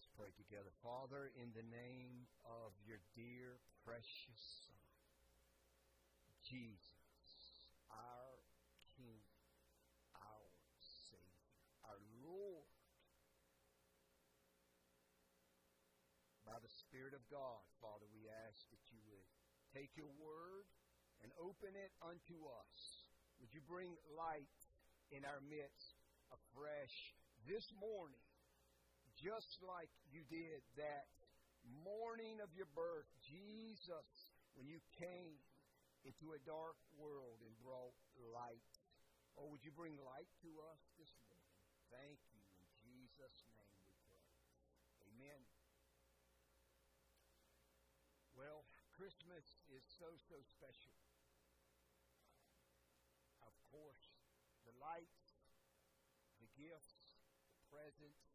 Let's pray together. Father, in the name of your dear, precious Son, Jesus, our King, our Savior, our Lord, by the Spirit of God, Father, we ask that you would take your word and open it unto us. Would you bring light in our midst afresh this morning? Just like you did that morning of your birth, Jesus, when you came into a dark world and brought light. Oh, would you bring light to us this morning? Thank you. In Jesus' name we pray. Amen. Well, Christmas is so, so special. Of course, the lights, the gifts, the presents,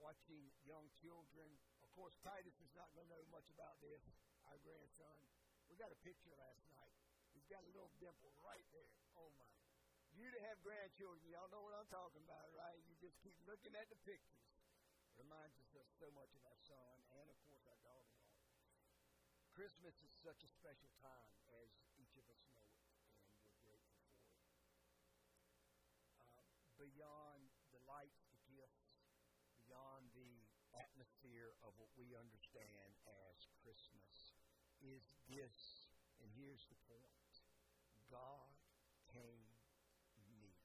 watching young children. Of course, Titus is not going to know much about this, our grandson. We got a picture last night. He's got a little dimple right there. Oh, my. You to have grandchildren, y'all know what I'm talking about, right? You just keep looking at the pictures. Reminds us so much of our son and, of course, our daughter-in-law. Christmas is such a special time, as each of us know it, and we're grateful for it. Uh, beyond the lights atmosphere of what we understand as Christmas is this, and here's the point God came near.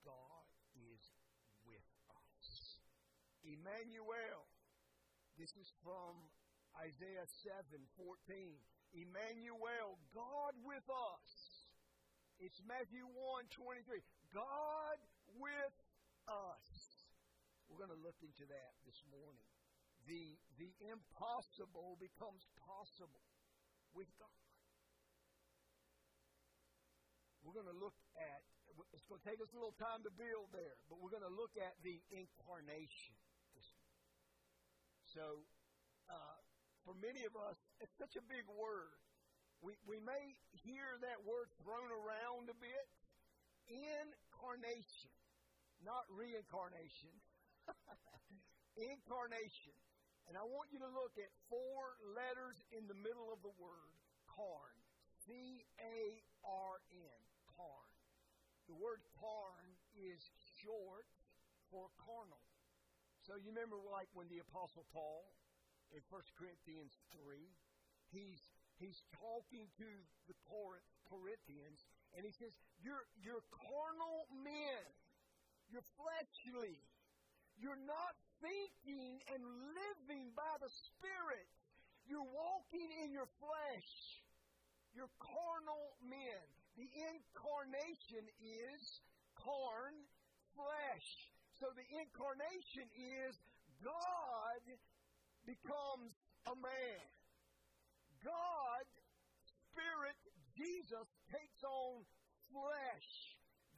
God is with us. Emmanuel, this is from Isaiah 7 14. Emmanuel, God with us. It's Matthew 1 23. God with us. We're going to look into that this morning. The, the impossible becomes possible with God. We're going to look at, it's going to take us a little time to build there, but we're going to look at the incarnation. So, uh, for many of us, it's such a big word. We, we may hear that word thrown around a bit. Incarnation, not reincarnation. Incarnation. And I want you to look at four letters in the middle of the word carn. C A R N. Carn. The word carn is short for carnal. So you remember like when the Apostle Paul in 1 Corinthians 3, he's he's talking to the Corinthians and he says, You're you're carnal men. You're fleshly. You're not thinking and living by the Spirit. You're walking in your flesh. You're carnal men. The incarnation is carn, flesh. So the incarnation is God becomes a man. God, Spirit, Jesus takes on flesh.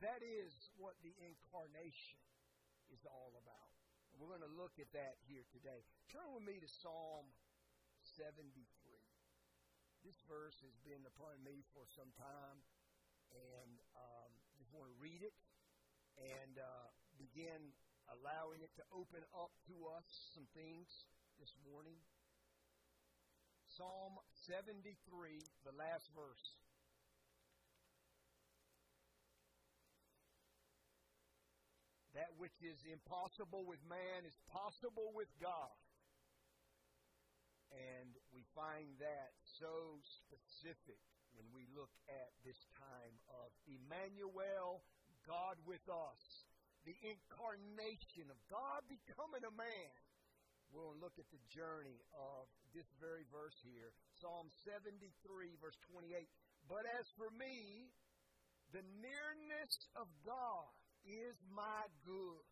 That is what the incarnation is all about. We're going to look at that here today. Turn with me to Psalm 73. This verse has been upon me for some time, and um, just want to read it and uh, begin allowing it to open up to us some things this morning. Psalm 73, the last verse. That which is impossible with man is possible with God. And we find that so specific when we look at this time of Emmanuel, God with us, the incarnation of God becoming a man. We'll look at the journey of this very verse here Psalm 73, verse 28. But as for me, the nearness of God is my good.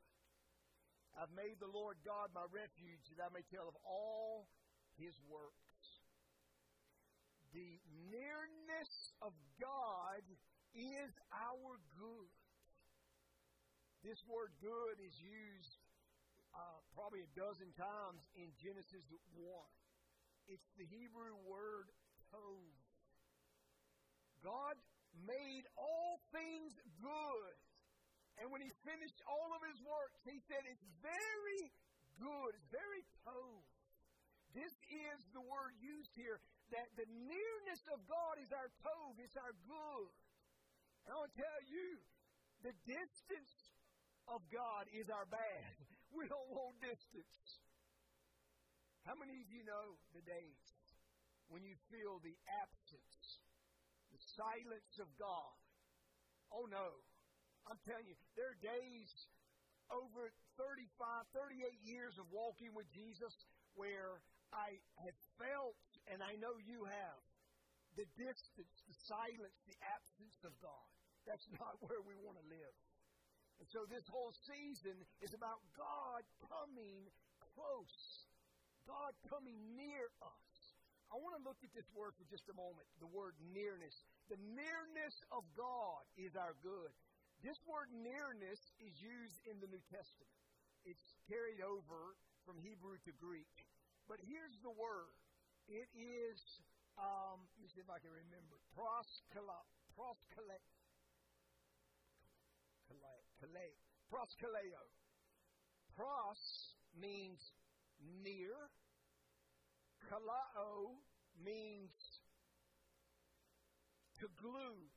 I've made the Lord God my refuge that I may tell of all his works. The nearness of God is our good. This word good is used uh, probably a dozen times in Genesis 1. It's the Hebrew word tov. God made all things good. When he finished all of his works, he said, It's very good. It's very tov. This is the word used here that the nearness of God is our tov, it's our good. And I want to tell you, the distance of God is our bad. We don't want distance. How many of you know the days when you feel the absence, the silence of God? Oh no. I'm telling you, there are days over 35, 38 years of walking with Jesus where I have felt, and I know you have, the distance, the silence, the absence of God. That's not where we want to live. And so this whole season is about God coming close, God coming near us. I want to look at this word for just a moment the word nearness. The nearness of God is our good. This word nearness is used in the New Testament, it's carried over from Hebrew to Greek. But here's the word it is, um, let me see if I can remember, proskala, proskale, Kale, proskaleo. Pros means near. Kalao means to glue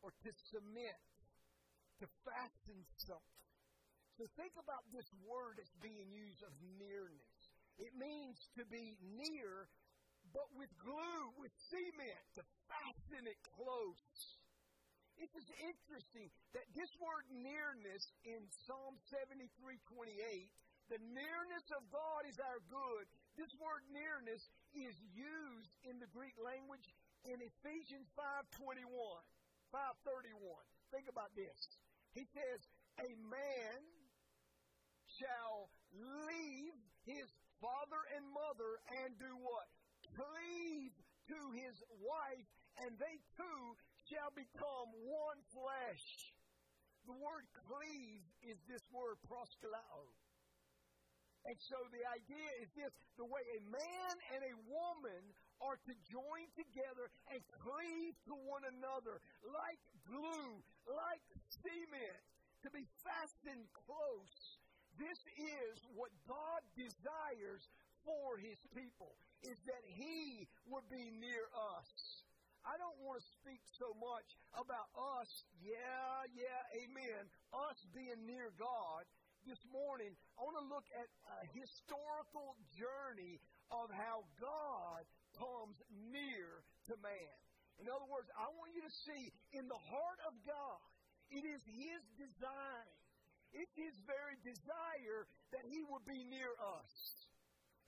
or to cement, to fasten something. So think about this word as being used of nearness. It means to be near, but with glue, with cement, to fasten it close. It is interesting that this word nearness in Psalm 73 28, the nearness of God is our good. This word nearness is used in the Greek language in Ephesians 5:21, 5:31. Think about this. He says, "A man shall leave his father and mother and do what? Cleave to his wife, and they two shall become one flesh. The word cleave is this word proskalao. And so the idea is this the way a man and a woman are to join together and cleave to one another like glue, to be fastened close. This is what God desires for his people, is that he would be near us. I don't want to speak so much about us, yeah, yeah, amen, us being near God. This morning, I want to look at a historical journey of how God comes near to man. In other words, I want you to see in the heart of God, it is His design. It's His very desire that He would be near us.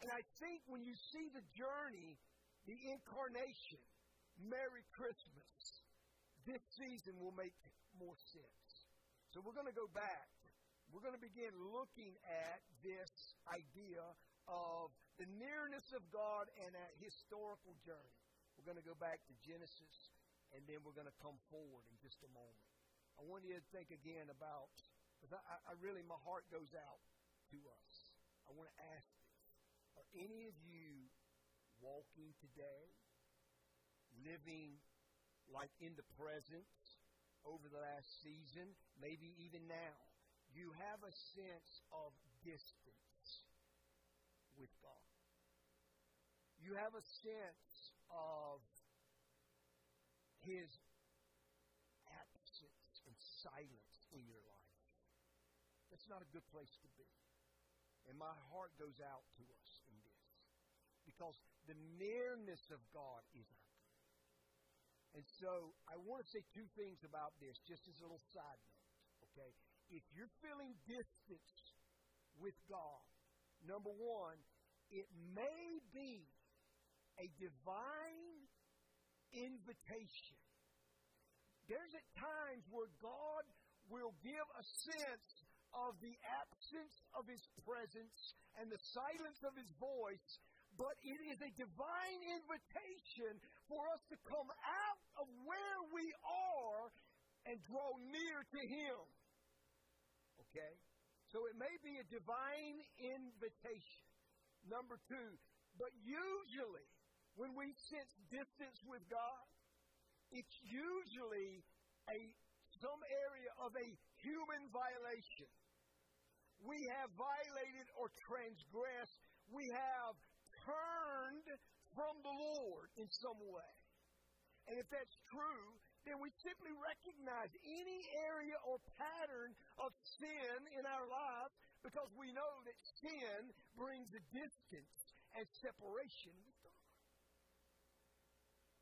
And I think when you see the journey, the incarnation, Merry Christmas. This season will make more sense. So we're going to go back. We're going to begin looking at this idea of the nearness of God and a historical journey. We're going to go back to Genesis, and then we're going to come forward in just a moment. I want you to think again about, because I, I really, my heart goes out to us. I want to ask this. Are any of you walking today living like in the present over the last season, maybe even now, you have a sense of distance with God. You have a sense of His silence in your life. That's not a good place to be. And my heart goes out to us in this. Because the nearness of God is our and so I want to say two things about this, just as a little side note. Okay? If you're feeling distance with God, number one, it may be a divine invitation. There's at times where God will give a sense of the absence of His presence and the silence of His voice but it is a divine invitation for us to come out of where we are and draw near to Him. Okay? So it may be a divine invitation. Number two, but usually when we sense distance with God, it's usually a some area of a human violation. We have violated or transgressed, we have turned from the Lord in some way. And if that's true, then we simply recognize any area or pattern of sin in our lives because we know that sin brings a distance and separation.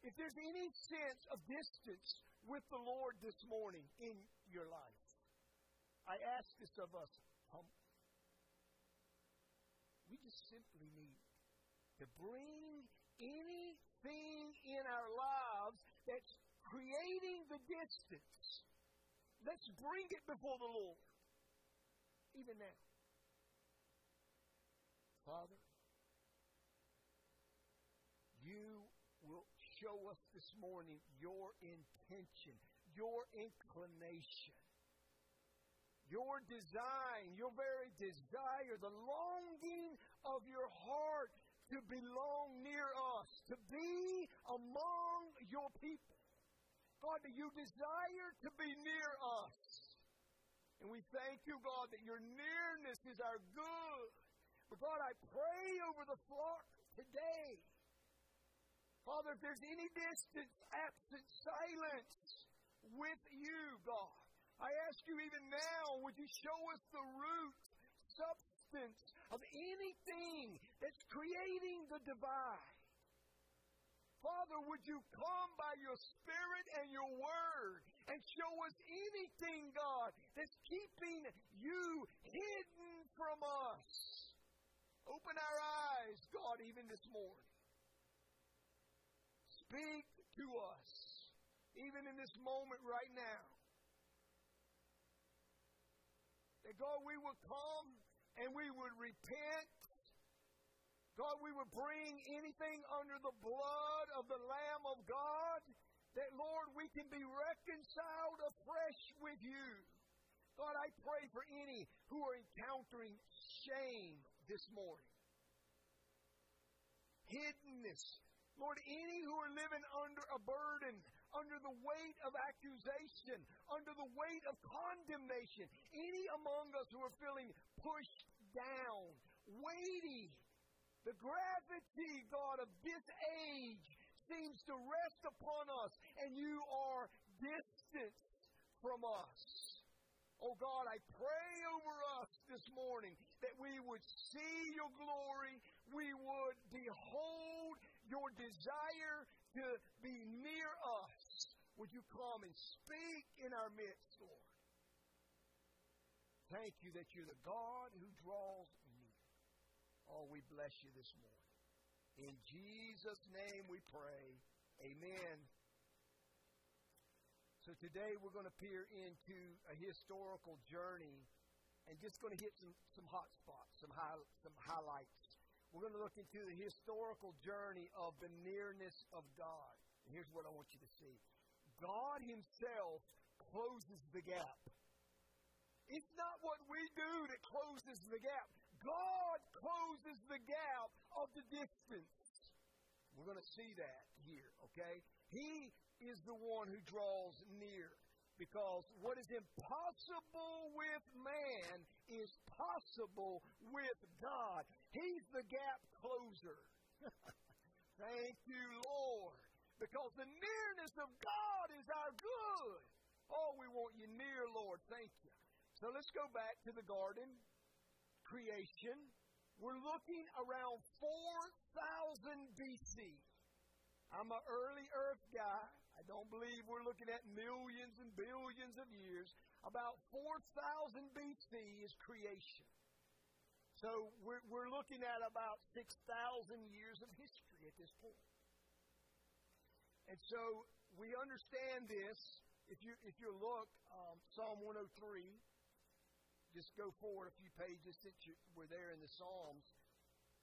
If there's any sense of distance with the Lord this morning in your life, I ask this of us. We just simply need to bring anything in our lives that's creating the distance. Let's bring it before the Lord. Even now. Father, you show us this morning your intention, your inclination, your design, your very desire, the longing of your heart to belong near us, to be among your people. God, that you desire to be near us. And we thank you, God, that your nearness is our good. But God, I pray over the flock today. Father, if there's any distance, absent, silence with you, God, I ask you even now, would you show us the root, substance of anything that's creating the divide? Father, would you come by your Spirit and your Word and show us anything, God, that's keeping you hidden from us? Open our eyes, God, even this morning. Speak to us, even in this moment right now. That, God, we would come and we would repent God, we would bring anything under the blood of the Lamb of God, that, Lord, we can be reconciled afresh with you. God, I pray for any who are encountering shame this morning, hiddenness. Lord, any who are living under a burden, under the weight of accusation, under the weight of condemnation, any among us who are feeling pushed down, weighty, the gravity, God, of this age seems to rest upon us, and you are distant from us. Oh God, I pray over us this morning that we would see your glory, we would behold your desire to be near us. Would you come and speak in our midst, Lord? Thank you that you're the God who draws near. Oh, we bless you this morning. In Jesus' name we pray. Amen. So today we're going to peer into a historical journey and just going to hit some, some hot spots, some, high, some highlights. We're going to look into the historical journey of the nearness of God. And here's what I want you to see God Himself closes the gap. It's not what we do that closes the gap. God closes the gap of the distance. We're going to see that here, okay? He is the one who draws near because what is impossible with man is possible with God. He's the gap closer. Thank you, Lord. Because the nearness of God is our good. Oh, we want you near, Lord. Thank you. So let's go back to the garden creation, we're looking around 4,000 BC. I'm an early Earth guy. Don't believe we're looking at millions and billions of years. About 4,000 BC is creation. So we're, we're looking at about 6,000 years of history at this point. And so we understand this. If you, if you look, um, Psalm 103, just go forward a few pages since you were there in the Psalms.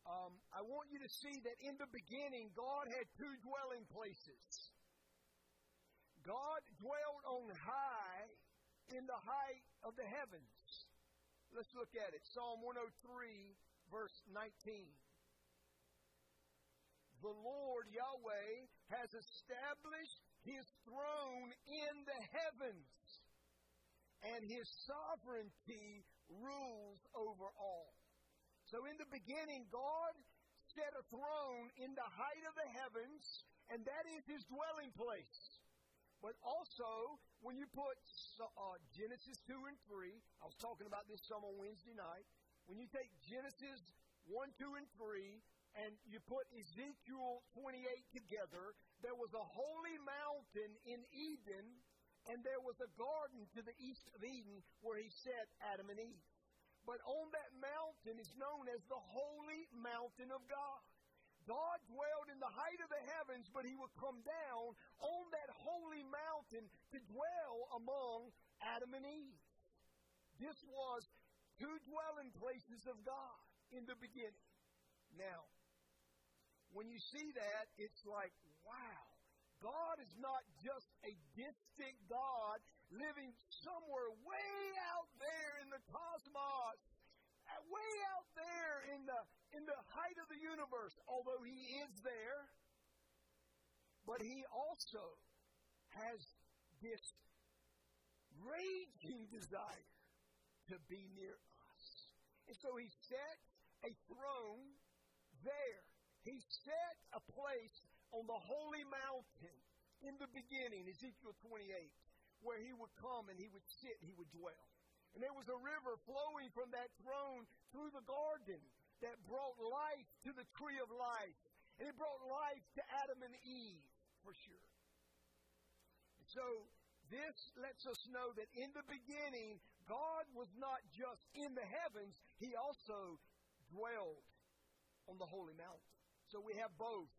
Um, I want you to see that in the beginning, God had two dwelling places. God dwelled on high in the height of the heavens. Let's look at it. Psalm 103, verse 19. The Lord Yahweh has established his throne in the heavens and his sovereignty rules over all. So in the beginning, God set a throne in the height of the heavens, and that is his dwelling place. But also, when you put uh, Genesis 2 and 3, I was talking about this some on Wednesday night. When you take Genesis 1, 2, and 3, and you put Ezekiel 28 together, there was a holy mountain in Eden, and there was a garden to the east of Eden where he set Adam and Eve. But on that mountain is known as the holy mountain of God. God dwelled in the height of the heavens, but he would come down on that holy mountain to dwell among Adam and Eve. This was two dwelling places of God in the beginning. Now, when you see that, it's like, wow. God is not just a distant God living somewhere way out there in the cosmos, way out there in the in the height of the universe, although he is there. But he also has this raging desire to be near us. And so he set a throne there. He set a place on the holy mountain in the beginning, Ezekiel 28, where he would come and he would sit, he would dwell. And there was a river flowing from that throne through the garden that brought life to the tree of life. And it brought life to Adam and Eve, for sure. So, this lets us know that in the beginning, God was not just in the heavens, He also dwelled on the holy mountain. So we have both.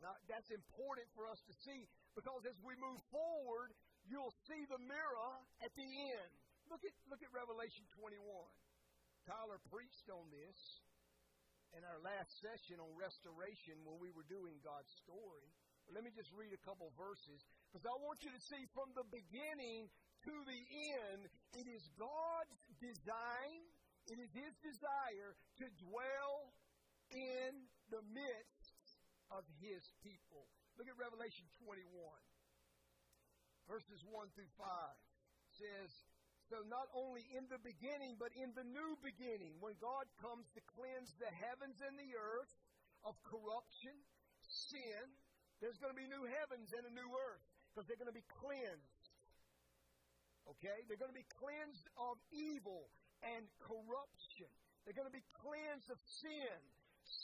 Now, that's important for us to see because as we move forward, you'll see the mirror at the end. Look at, look at Revelation 21. Tyler preached on this in our last session on restoration when we were doing God's story. But let me just read a couple verses because I want you to see from the beginning to the end, it is God's design, it is His desire to dwell in the midst of His people. Look at Revelation 21, verses 1 through 5. It says, so not only in the beginning, but in the new beginning, when God comes to cleanse the heavens and the earth of corruption, sin, there's going to be new heavens and a new earth because they're going to be cleansed. Okay? They're going to be cleansed of evil and corruption. They're going to be cleansed of sin.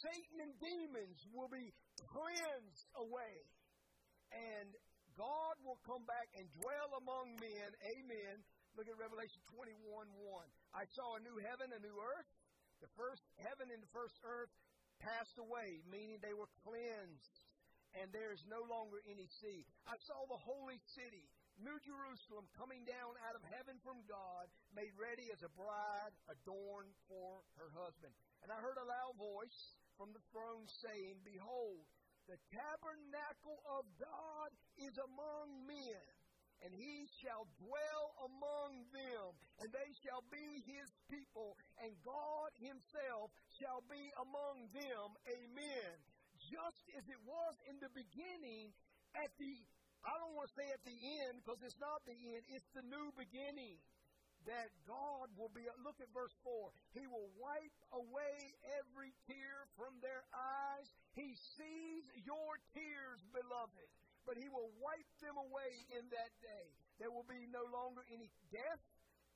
Satan and demons will be cleansed away. And God will come back and dwell among men. Amen. Look at Revelation 21 1. I saw a new heaven, a new earth. The first heaven and the first earth passed away, meaning they were cleansed, and there is no longer any sea. I saw the holy city, New Jerusalem, coming down out of heaven from God, made ready as a bride adorned for her husband. And I heard a loud voice from the throne saying, Behold, the tabernacle of God is among men and he shall dwell among them, and they shall be his people, and God himself shall be among them. Amen. Just as it was in the beginning, at the, I don't want to say at the end, because it's not the end, it's the new beginning. That God will be, look at verse 4. He will wipe away every tear from their eyes. He sees your tears, beloved but he will wipe them away in that day. There will be no longer any death.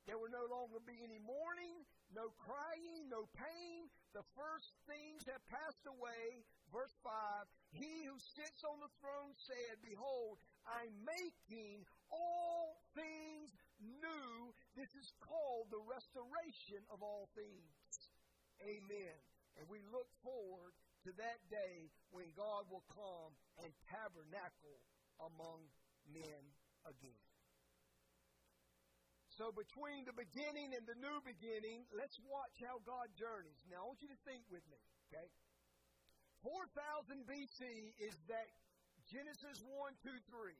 There will no longer be any mourning, no crying, no pain. The first things have passed away. Verse 5 He who sits on the throne said, Behold, I'm making all things new. This is called the restoration of all things. Amen. And we look forward to that day when God will come and tabernacle among men again. So, between the beginning and the new beginning, let's watch how God journeys. Now, I want you to think with me, okay? 4000 BC is that Genesis 1, 2, 3.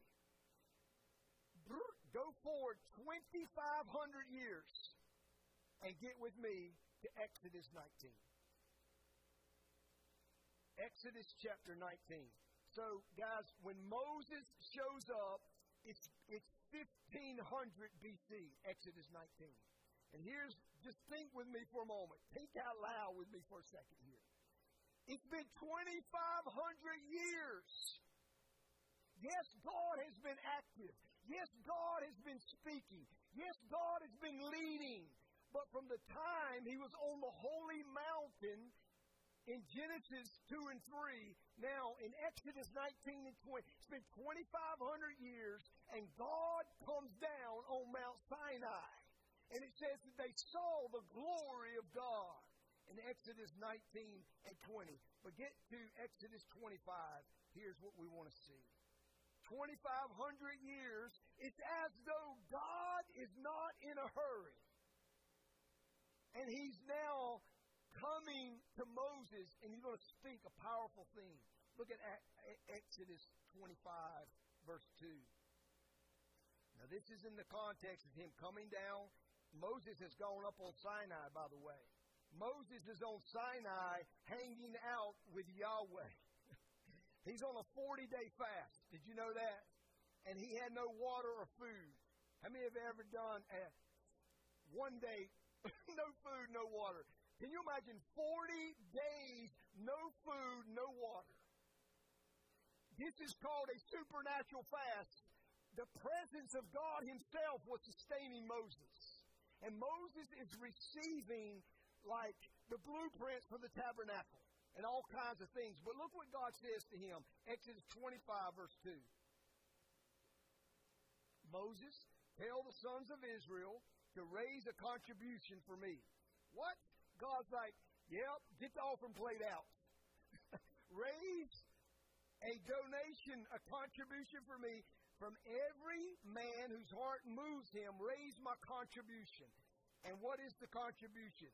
Go forward 2,500 years and get with me to Exodus 19. Exodus chapter 19. So, guys, when Moses shows up, it's, it's 1500 BC, Exodus 19. And here's, just think with me for a moment. Think out loud with me for a second here. It's been 2,500 years. Yes, God has been active. Yes, God has been speaking. Yes, God has been leading. But from the time he was on the holy mountain in Genesis 2 and 3, now in Exodus 19 and 20, it's been 2,500 years, and God comes down on Mount Sinai. And it says that they saw the glory of God in Exodus 19 and 20. But get to Exodus 25. Here's what we want to see. 2,500 years, it's as though God is not in a hurry. And he's now coming to Moses, and he's going to speak a powerful thing. Look at Exodus 25, verse 2. Now, this is in the context of him coming down. Moses has gone up on Sinai, by the way. Moses is on Sinai hanging out with Yahweh. He's on a 40 day fast. Did you know that? And he had no water or food. How many have ever done a one day, no food, no water? Can you imagine 40 days, no food, no water? This is called a supernatural fast. The presence of God Himself was sustaining Moses. And Moses is receiving like the blueprints for the tabernacle and all kinds of things. But look what God says to him Exodus 25, verse 2. Moses, tell the sons of Israel to raise a contribution for me. What? God's like, yep, get the offering plate out. raise a donation, a contribution for me from every man whose heart moves him. Raise my contribution. And what is the contribution?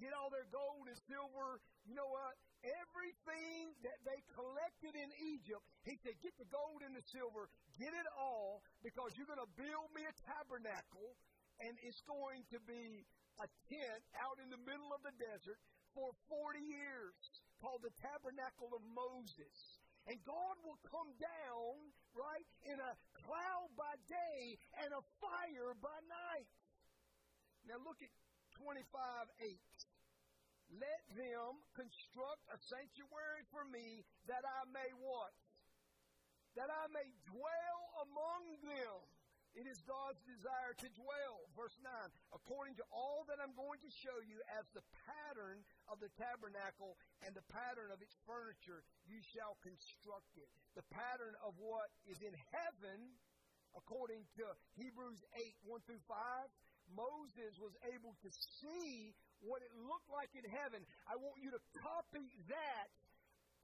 get all their gold and silver. You know what? Everything that they collected in Egypt, he said, get the gold and the silver, get it all, because you're going to build me a tabernacle, and it's going to be a tent out in the middle of the desert for 40 years called the Tabernacle of Moses. And God will come down, right, in a cloud by day and a fire by night. Now look at 25 8. Let them construct a sanctuary for me that I may what? That I may dwell among them. It is God's desire to dwell. Verse 9, according to all that I'm going to show you as the pattern of the tabernacle and the pattern of its furniture, you shall construct it. The pattern of what is in heaven, according to Hebrews 8 1 through 5, Moses was able to see what it looked like in heaven. I want you to copy that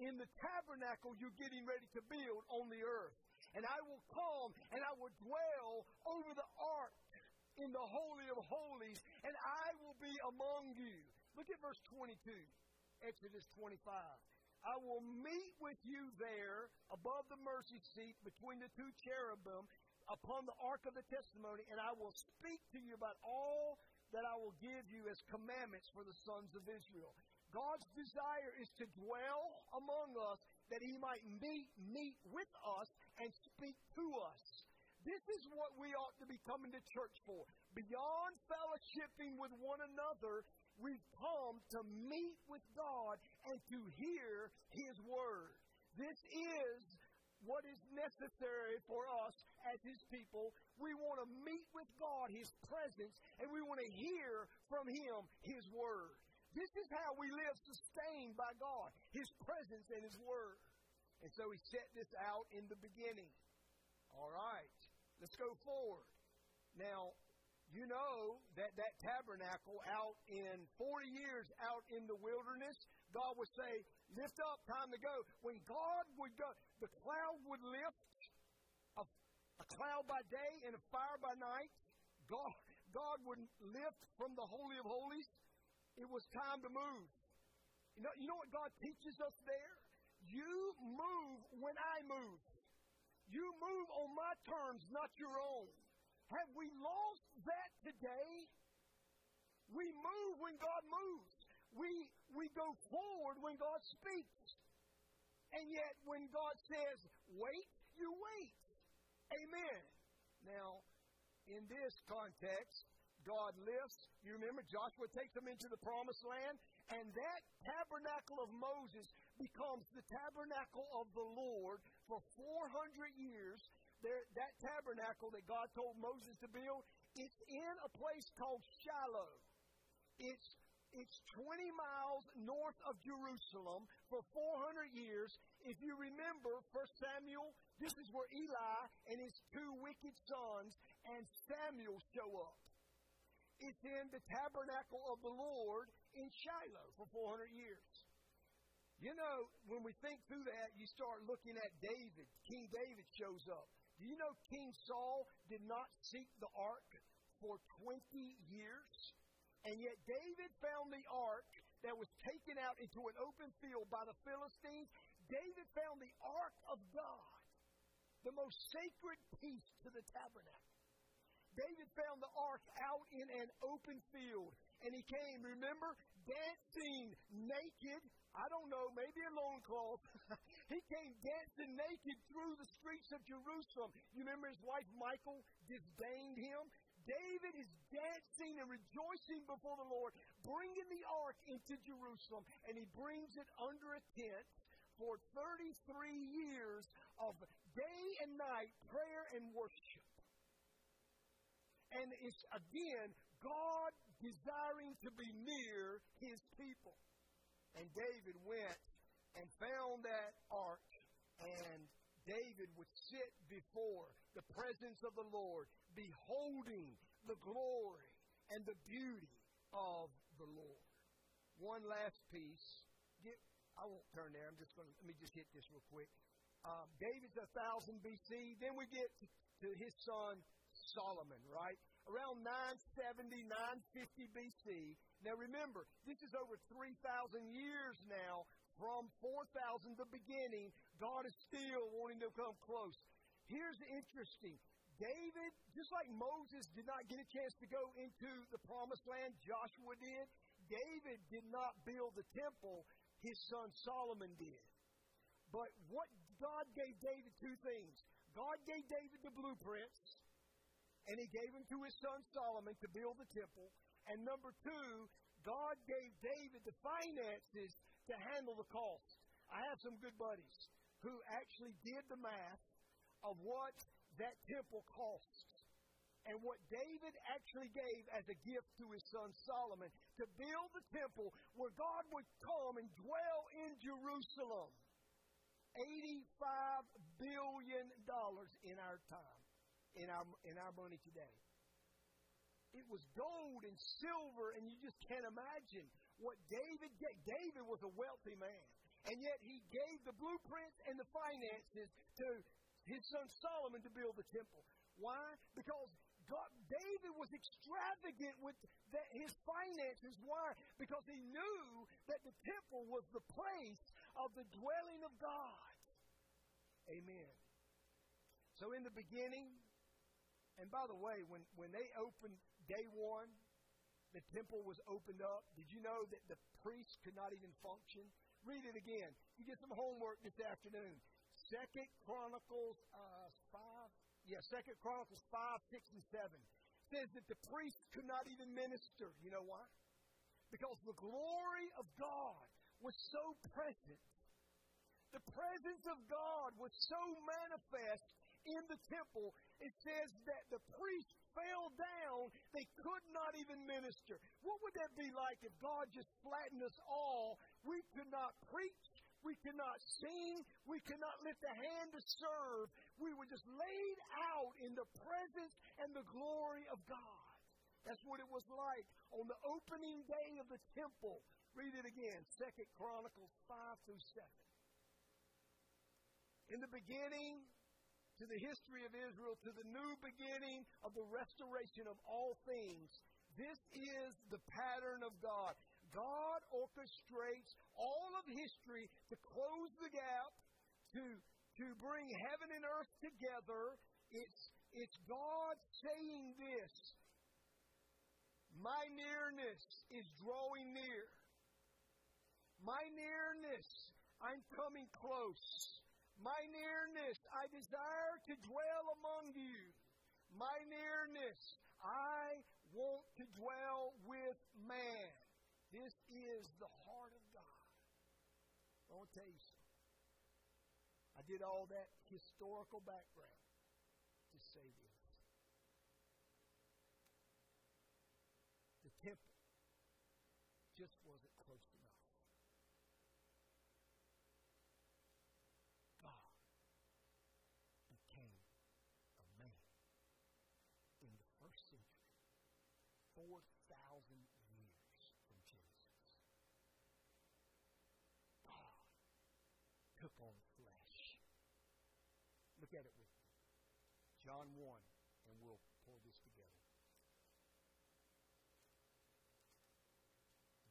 in the tabernacle you're getting ready to build on the earth. And I will come and I will dwell over the ark in the Holy of Holies, and I will be among you. Look at verse 22, Exodus 25. I will meet with you there above the mercy seat between the two cherubim upon the ark of the testimony, and I will speak to you about all that I will give you as commandments for the sons of Israel. God's desire is to dwell among us that he might meet, meet with us and speak to us. This is what we ought to be coming to church for. Beyond fellowshipping with one another, we've come to meet with God and to hear his word. This is what is necessary for us as His people. We want to meet with God, His presence, and we want to hear from Him His Word. This is how we live sustained by God, His presence and His Word. And so He set this out in the beginning. All right, let's go forward. Now, you know that that tabernacle out in 40 years out in the wilderness, God would say, Lift up, time to go. When God would go, the cloud would lift, a, a cloud by day and a fire by night. God, God would lift from the Holy of Holies. It was time to move. You know, you know what God teaches us there? You move when I move. You move on my terms, not your own. Have we lost that today? We move when God moves. We, we go forward when God speaks. And yet, when God says, wait, you wait. Amen. Now, in this context, God lifts. You remember Joshua takes them into the promised land, and that tabernacle of Moses becomes the tabernacle of the Lord for 400 years. There, that tabernacle that God told Moses to build, it's in a place called Shiloh. It's it's 20 miles north of Jerusalem for 400 years. If you remember 1 Samuel, this is where Eli and his two wicked sons and Samuel show up. It's in the tabernacle of the Lord in Shiloh for 400 years. You know, when we think through that, you start looking at David. King David shows up. Do you know King Saul did not seek the ark for 20 years? And yet David found the ark that was taken out into an open field by the Philistines. David found the ark of God, the most sacred piece to the tabernacle. David found the ark out in an open field, and he came, remember, dancing naked. I don't know, maybe a loincloth. he came dancing naked through the streets of Jerusalem. You remember his wife Michal disdained him? David is dancing and rejoicing before the Lord, bringing the ark into Jerusalem, and he brings it under a tent for 33 years of day and night prayer and worship. And it's again God desiring to be near his people. And David went and found that ark, and David would sit before the presence of the Lord beholding the glory and the beauty of the Lord. One last piece. Get, I won't turn there. I'm just going to, let me just hit this real quick. Um, David's a thousand BC. Then we get to, to his son Solomon, right? Around 970, 950 BC. Now remember, this is over 3,000 years now from 4,000, the beginning. God is still wanting to come close. Here's interesting. David, just like Moses did not get a chance to go into the promised land, Joshua did. David did not build the temple, his son Solomon did. But what God gave David two things. God gave David the blueprints, and he gave them to his son Solomon to build the temple. And number two, God gave David the finances to handle the cost. I have some good buddies who actually did the math of what that temple cost. And what David actually gave as a gift to his son Solomon to build the temple where God would come and dwell in Jerusalem. $85 billion in our time, in our, in our money today. It was gold and silver, and you just can't imagine what David gave. David was a wealthy man, and yet he gave the blueprints and the finances to his son Solomon to build the temple. Why? Because God, David was extravagant with the, his finances. Why? Because he knew that the temple was the place of the dwelling of God. Amen. So in the beginning, and by the way, when, when they opened day one, the temple was opened up. Did you know that the priests could not even function? Read it again. You get some homework this afternoon. Second Chronicles uh, five, yeah, Second Chronicles five, six, and seven says that the priests could not even minister. You know why? Because the glory of God was so present. The presence of God was so manifest in the temple. It says that the priests fell down. They could not even minister. What would that be like if God just flattened us all? We could not preach. We could not sing. We could not lift a hand to serve. We were just laid out in the presence and the glory of God. That's what it was like on the opening day of the temple. Read it again, Second Chronicles 5 through 7. In the beginning, to the history of Israel, to the new beginning of the restoration of all things, this is the pattern of God. God orchestrates all of history to close the gap, to, to bring heaven and earth together. It's, it's God saying this My nearness is drawing near. My nearness, I'm coming close. My nearness, I desire to dwell among you. My nearness, I want to dwell with man. This is the heart of God. I want to tell you something. I did all that historical background to say this. The temple just wasn't close enough. God became a man in the first century, 4,000 years from Jesus, ah, took on flesh. Look at it with me. John 1, and we'll pull this together.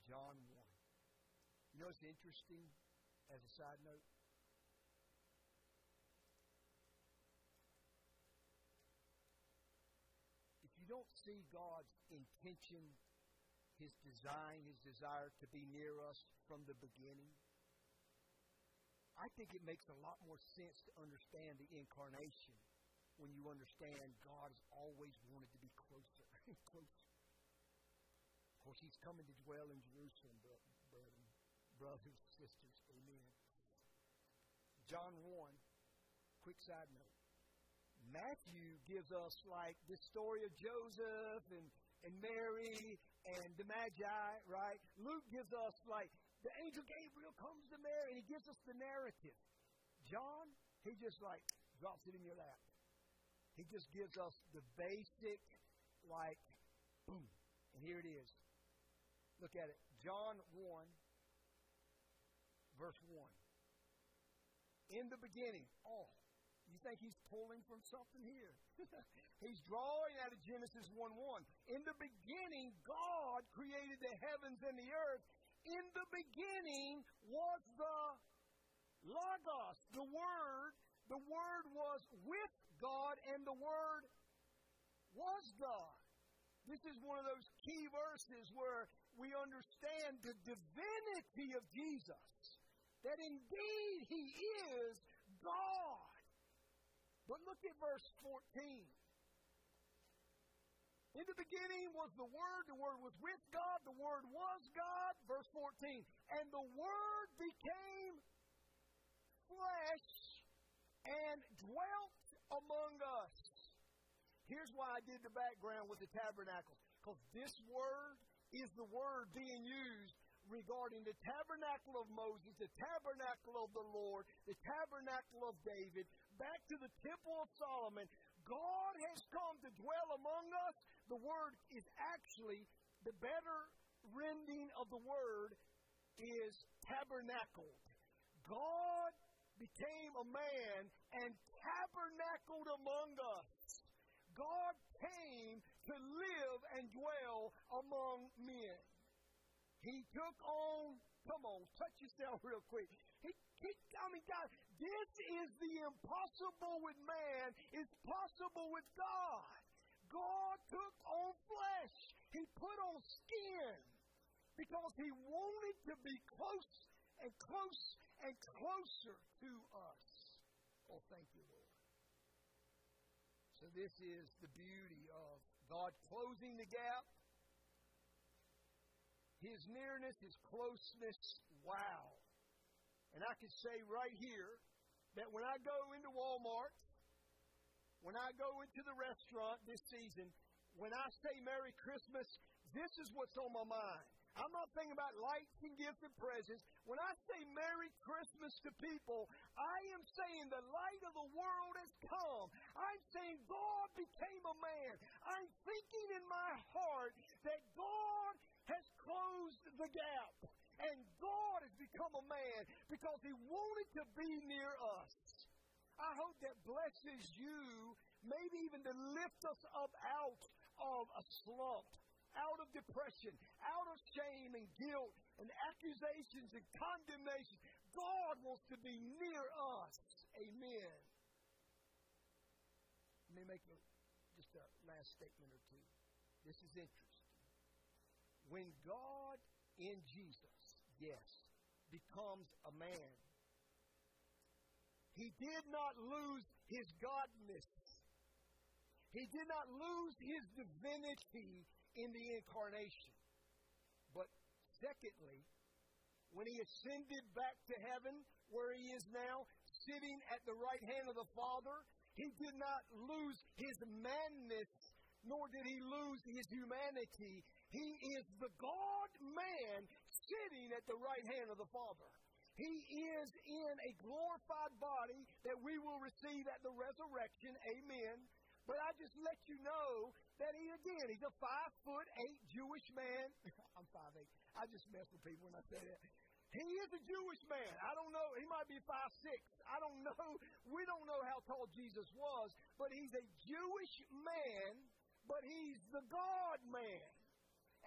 John 1. You know what's interesting as a side note? If you don't see God's intention, His design, His desire to be near us from the beginning, I think it makes a lot more sense to understand the incarnation when you understand God has always wanted to be closer and closer. Of course, He's coming to dwell in Jerusalem, brethren, brothers, sisters. Amen. John 1, quick side note. Matthew gives us like the story of Joseph and, and Mary and the Magi, right? Luke gives us like the angel Gabriel comes to Mary and he gives us the narrative. John, he just like drops it in your lap. He just gives us the basic, like, boom. And here it is. Look at it. John 1, verse 1. In the beginning, oh, you think he's pulling from something here? he's drawing out of Genesis 1 1. In the beginning, God created the heavens and the earth, in the beginning was the Logos, the Word. The Word was with God, and the Word was God. This is one of those key verses where we understand the divinity of Jesus. That indeed He is God. But look at verse 14. In the beginning was the Word, the Word was with God, the Word was God. Verse 14. And the Word became flesh and dwelt among us. Here's why I did the background with the tabernacles. Because this word is the word being used regarding the tabernacle of Moses, the tabernacle of the Lord, the tabernacle of David, back to the temple of Solomon. God has come to dwell among us the word is actually, the better rending of the word is tabernacled. God became a man and tabernacled among us. God came to live and dwell among men. He took on, come on, touch yourself real quick. He, he, I mean, God, this is the impossible with man, it's possible with God. God took on flesh. He put on skin because he wanted to be close and close and closer to us. Oh, thank you, Lord. So, this is the beauty of God closing the gap. His nearness, His closeness, wow. And I can say right here that when I go into Walmart when I go into the restaurant this season, when I say Merry Christmas, this is what's on my mind. I'm not thinking about lights and gifts and presents. When I say Merry Christmas to people, I am saying the light of the world has come. I'm saying God became a man. I'm thinking in my heart that God closed the gap. And God has become a man because he wanted to be near us. I hope that blesses you, maybe even to lift us up out of a slump, out of depression, out of shame and guilt and accusations and condemnation. God wants to be near us. Amen. Let me make a, just a last statement or two. This is interesting. When God in Jesus, yes, becomes a man, he did not lose his godness. He did not lose his divinity. in the incarnation. But secondly, when he ascended back to heaven, where he is now, sitting at the right hand of the Father, he did not lose his manness, nor did he lose his humanity. He is the God man sitting at the right hand of the Father. He is in a glorified body that we will receive at the resurrection. Amen. But I just let you know that he again, he's a five foot eight Jewish man. I'm five eight. I just mess with people when I say that. He is a Jewish man. I don't know. He might be five six. I don't know. We don't know how tall Jesus was, but he's a Jewish man, but he's the God man.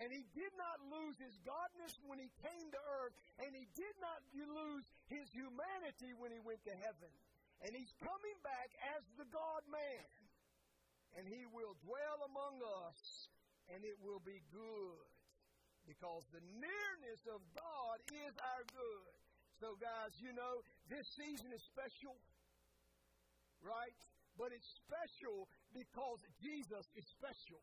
And he did not lose his godness when he came to earth, and he did not lose his humanity when he went to heaven. And he's coming back as the God man. And he will dwell among us, and it will be good. Because the nearness of God is our good. So, guys, you know, this season is special, right? But it's special because Jesus is special.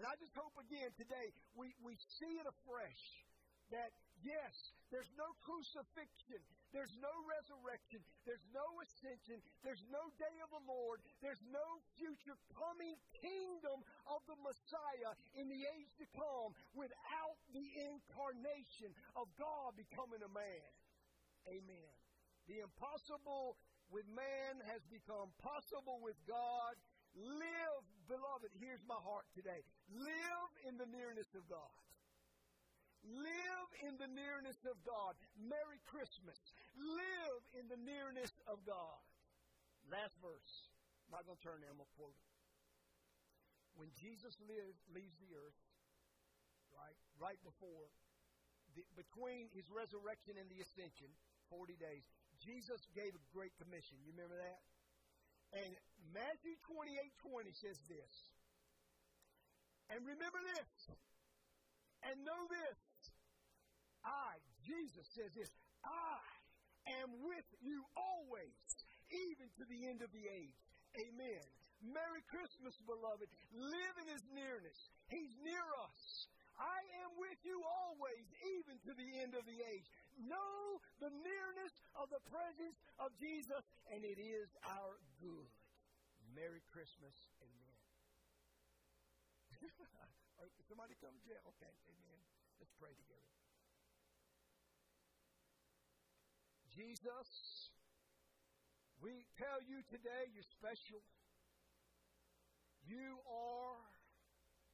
And I just hope again today we, we see it afresh that yes, there's no crucifixion, there's no resurrection, there's no ascension, there's no day of the Lord, there's no future coming kingdom of the Messiah in the age to come without the incarnation of God becoming a man. Amen. The impossible with man has become possible with God Live, beloved, here's my heart today. Live in the nearness of God. Live in the nearness of God. Merry Christmas. Live in the nearness of God. Last verse. I'm not going to turn there, I'm going to quote it. When Jesus lives, leaves the earth, right, right before, the, between his resurrection and the ascension, 40 days, Jesus gave a great commission. You remember that? And Matthew 28 20 says this. And remember this. And know this. I, Jesus says this. I am with you always, even to the end of the age. Amen. Merry Christmas, beloved. Live in his nearness. He's near us. I am with you always, even to the end of the age. Know the nearness of the presence of Jesus, and it is our good. Merry Christmas. Amen. Somebody come to jail? Okay, amen. Let's pray together. Jesus, we tell you today you're special. You are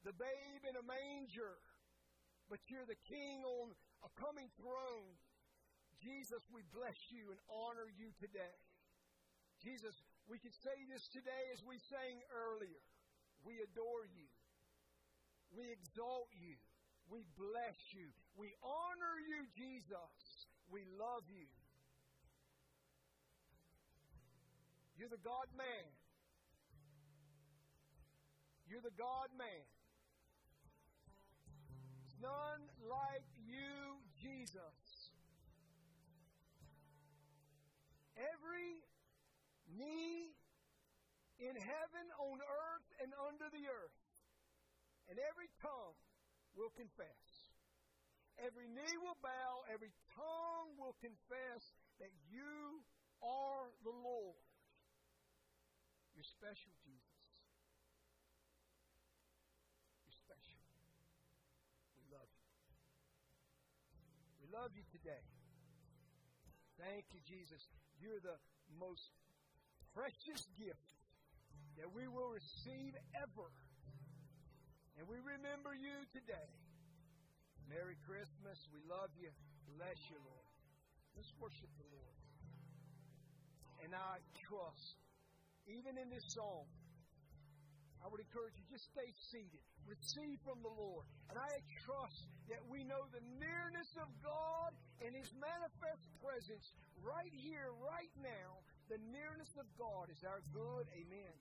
the babe in a manger but you're the king on a coming throne. Jesus, we bless you and honor you today. Jesus, we could say this today as we sang earlier. We adore you. We exalt you. We bless you. We honor you, Jesus. We love you. You're the God man. You're the God man none like you, Jesus. Every knee in heaven, on earth, and under the earth, and every tongue will confess. Every knee will bow, every tongue will confess that you are the Lord. You're special, Jesus. You're special. We love you. We love you today. Thank you, Jesus. You're the most precious gift that we will receive ever. And we remember you today. Merry Christmas. We love you. Bless you, Lord. Let's worship the Lord. And I trust, even in this song, I would encourage you just stay seated receive from the Lord. And I trust that we know the nearness of God and His manifest presence right here, right now. The nearness of God is our good. Amen.